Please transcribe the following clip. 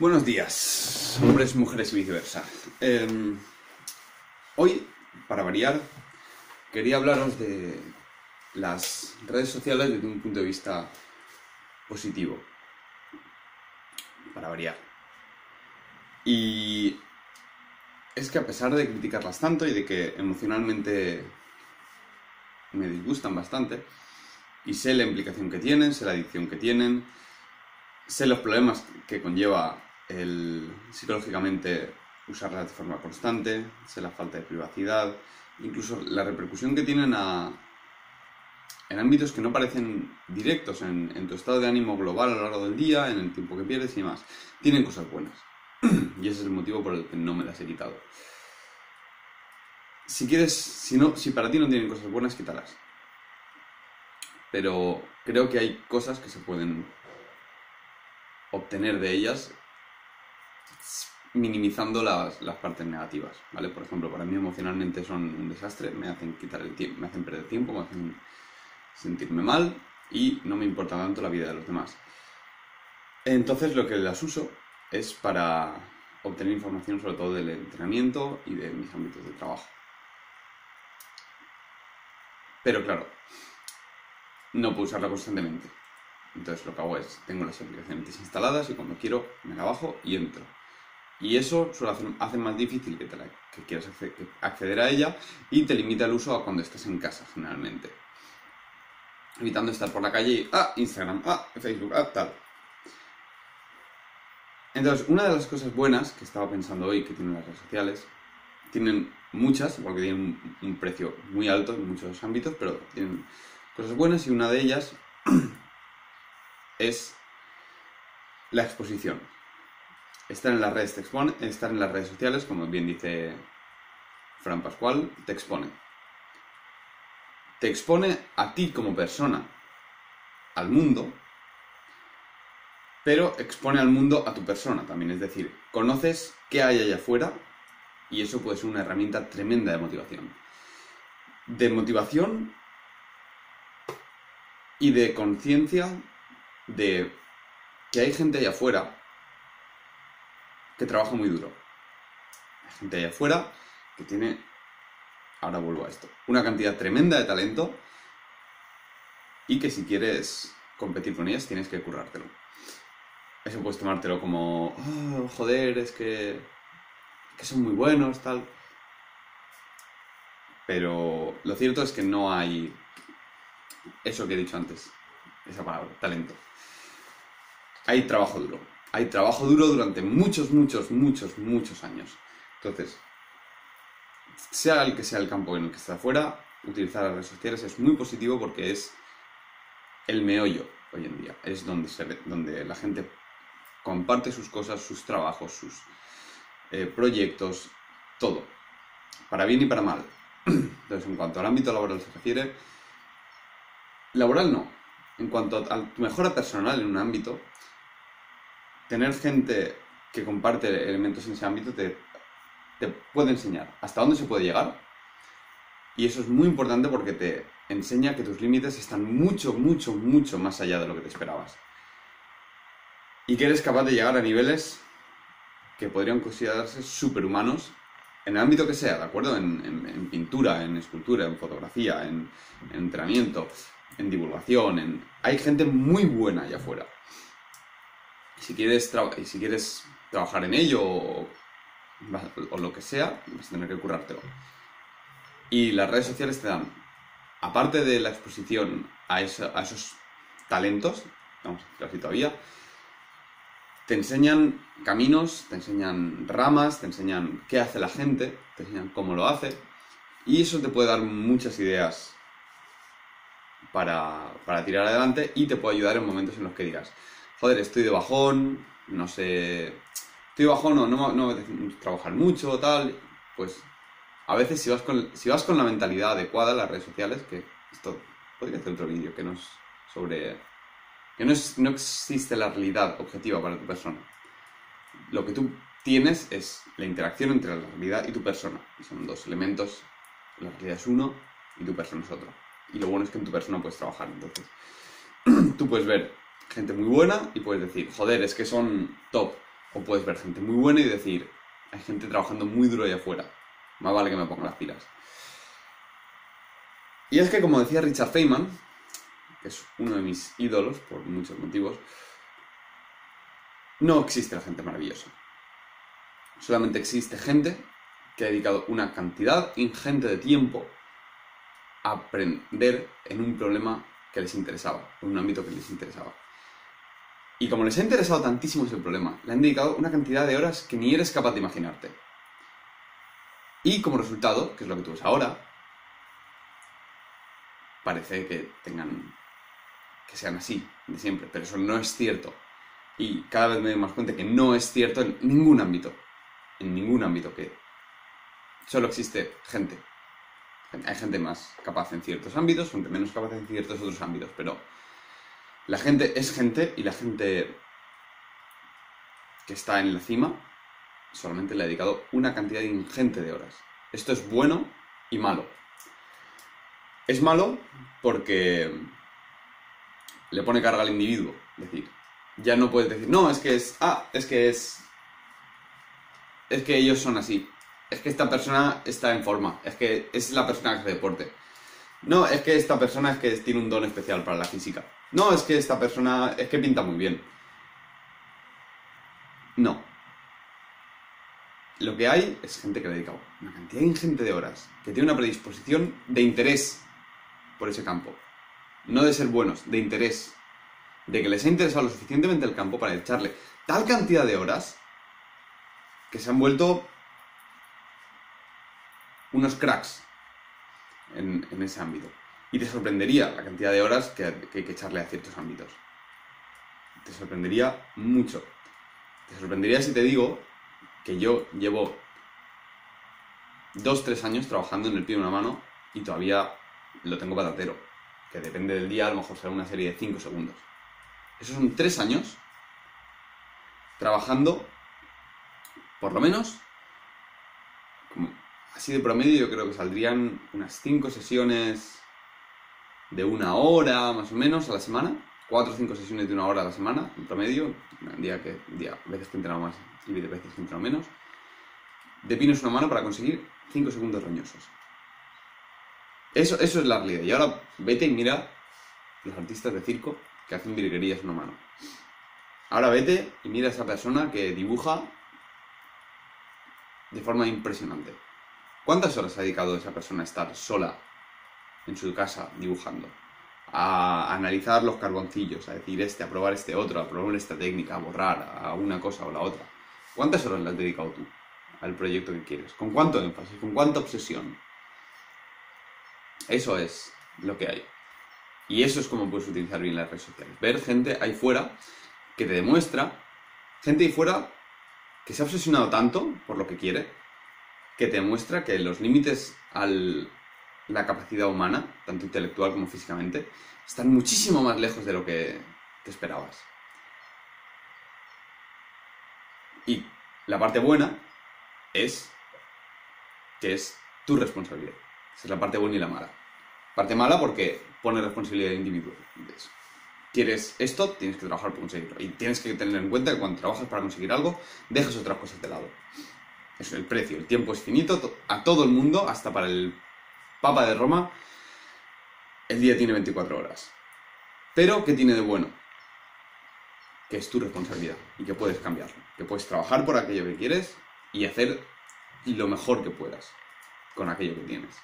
Buenos días, hombres, mujeres y viceversa. Em, hoy, para variar, quería hablaros de las redes sociales desde un punto de vista positivo. Para variar. Y es que a pesar de criticarlas tanto y de que emocionalmente me disgustan bastante, y sé la implicación que tienen, sé la adicción que tienen, sé los problemas que conlleva el psicológicamente usarlas de forma constante, la falta de privacidad, incluso la repercusión que tienen en ámbitos que no parecen directos en, en, tu estado de ánimo global a lo largo del día, en el tiempo que pierdes y demás. Tienen cosas buenas. y ese es el motivo por el que no me las he quitado. Si quieres, si, no, si para ti no tienen cosas buenas, quítalas. Pero creo que hay cosas que se pueden obtener de ellas minimizando las, las, partes negativas, ¿vale? Por ejemplo, para mí emocionalmente son un desastre, me hacen quitar el tiempo, me hacen perder tiempo, me hacen sentirme mal y no me importa tanto la vida de los demás. Entonces lo que las uso es para obtener información sobre todo del entrenamiento y de mis ámbitos de trabajo. Pero claro, no puedo usarla constantemente. Entonces lo que hago es, tengo las aplicaciones instaladas y cuando quiero me la bajo y entro. Y eso suele hacer, más difícil que, te la, que quieras acceder a ella y te limita el uso a cuando estás en casa, generalmente. Evitando estar por la calle y, ah, Instagram, ah, Facebook, ah, tal. Entonces, una de las cosas buenas que estaba pensando hoy que tienen las redes sociales, tienen muchas, porque tienen un precio muy alto en muchos ámbitos, pero tienen cosas buenas y una de ellas es la exposición. Estar en las redes te expone, estar en las redes sociales, como bien dice Fran Pascual, te expone. Te expone a ti como persona, al mundo, pero expone al mundo a tu persona también. Es decir, conoces qué hay allá afuera y eso puede ser una herramienta tremenda de motivación. De motivación y de conciencia de que hay gente allá afuera que trabaja muy duro. Hay gente allá afuera que tiene, ahora vuelvo a esto, una cantidad tremenda de talento y que si quieres competir con ellas tienes que currártelo. Eso puedes tomártelo como, oh, joder, es que, que son muy buenos, tal. Pero lo cierto es que no hay eso que he dicho antes, esa palabra, talento. Hay trabajo duro. Hay trabajo duro durante muchos, muchos, muchos, muchos años. Entonces, sea el que sea el campo en el que está afuera, utilizar las redes sociales es muy positivo porque es el meollo hoy en día. Es donde, se, donde la gente comparte sus cosas, sus trabajos, sus eh, proyectos, todo. Para bien y para mal. Entonces, en cuanto al ámbito laboral se refiere, laboral no. En cuanto a tu mejora personal en un ámbito, tener gente que comparte elementos en ese ámbito te, te puede enseñar hasta dónde se puede llegar. Y eso es muy importante porque te enseña que tus límites están mucho, mucho, mucho más allá de lo que te esperabas. Y que eres capaz de llegar a niveles que podrían considerarse superhumanos en el ámbito que sea, ¿de acuerdo? En, pintura, en escultura, en fotografía, en, en entrenamiento, en divulgación, en... Hay gente muy buena allá afuera si quieres, si quieres trabajar en ello o, lo que sea, vas a tener que currártelo. Y las redes sociales te dan, aparte de la exposición a, esos talentos, vamos a así todavía, te enseñan caminos, te enseñan ramas, te enseñan qué hace la gente, te enseñan cómo lo hace, y eso te puede dar muchas ideas para, para tirar adelante y te puede ayudar en momentos en los que digas, joder, estoy de bajón, no sé, estoy de bajón o no, no me trabajar mucho tal, pues a veces si vas, con, si vas con la mentalidad adecuada en las redes sociales, que esto podría hacer otro vídeo que no es sobre... que no, es, no existe la realidad objetiva para tu persona. Lo que tú tienes es la interacción entre la realidad y tu persona. Y son dos elementos, la realidad es uno y tu persona es otro. Y lo bueno es que en tu persona puedes trabajar. Entonces, tú puedes ver gente muy buena y puedes decir, joder, es que son top. O puedes ver gente muy buena y decir, hay gente trabajando muy duro ahí afuera. Más vale que me ponga las pilas. Y es que, como decía Richard Feynman, que es uno de mis ídolos por muchos motivos, no existe la gente maravillosa. Solamente existe gente que ha dedicado una cantidad ingente de tiempo a aprender en un problema que les interesaba, en un ámbito que les interesaba. Y como les ha interesado tantísimo ese problema, le han dedicado una cantidad de horas que ni eres capaz de imaginarte. Y como resultado, que es lo que tú ves ahora, parece que tengan que sean así de siempre, pero eso no es cierto. Y cada vez me doy más cuenta que no es cierto en ningún ámbito. En ningún ámbito que solo existe gente. Hay gente más capaz en ciertos ámbitos, gente menos capaz en ciertos otros ámbitos, pero la gente es gente y la gente que está en la cima solamente le ha dedicado una cantidad ingente de horas. Esto es bueno y malo. Es malo porque le pone carga al individuo. Es decir, ya no puedes decir, no, es que es, ah, es que es, es que ellos son así. Es que esta persona está en forma. Es que es la persona que hace deporte. No, es que esta persona es que tiene un don especial para la física. No, es que esta persona es que pinta muy bien. No. Lo que hay es gente que le dedica una cantidad ingente de horas, que tiene una predisposición de interés por ese campo. No de ser buenos, de interés. De que les ha interesado lo suficientemente el campo para echarle tal cantidad de horas que se han vuelto unos cracks en, ese ámbito. Y te sorprendería la cantidad de horas que, que hay que echarle a ciertos ámbitos. Te sorprendería mucho. Te sorprendería si te digo que yo llevo dos, tres años trabajando en el pie de una mano y todavía lo tengo patatero, que depende del día, a lo mejor será una serie de 5 segundos. Esos son 3 años trabajando, por lo menos, así de promedio, yo creo que saldrían unas 5 sesiones de una hora más o menos a la semana. 4 o 5 sesiones de una hora a la semana, en promedio. Un día que, día, veces que más y veces que entreno menos. De pinos una mano para conseguir 5 segundos roñosos. Eso, eso es la realidad. Y ahora vete y mira los artistas de circo que hacen virguerías una mano. Ahora vete y mira a esa persona que dibuja de forma impresionante. ¿Cuántas horas ha dedicado esa persona a estar sola en su casa dibujando? A analizar los carboncillos, a decir este, a probar este otro, a probar esta técnica, a borrar a una cosa o la otra. ¿Cuántas horas le has dedicado tú al proyecto que quieres? ¿Con cuánto énfasis? ¿Con cuánta obsesión? Eso es lo que hay. Y eso es como puedes utilizar bien las redes sociales. Ver gente ahí fuera que te demuestra, gente ahí fuera que se ha obsesionado tanto por lo que quiere, que te demuestra que los límites a la capacidad humana, tanto intelectual como físicamente, están muchísimo más lejos de lo que te esperabas. Y la parte buena es que es tu responsabilidad. Esa es la parte buena y la mala. Parte mala porque pone responsabilidad individual. Quieres esto, tienes que trabajar para conseguirlo. Y tienes que tener en cuenta que cuando trabajas para conseguir algo, dejas otras cosas de lado. Eso, el precio, el tiempo es finito a todo el mundo, hasta para el Papa de Roma, el día tiene 24 horas. Pero, ¿qué tiene de bueno? Que es tu responsabilidad y que puedes cambiarlo. Que puedes trabajar por aquello que quieres y hacer lo mejor que puedas con aquello que tienes.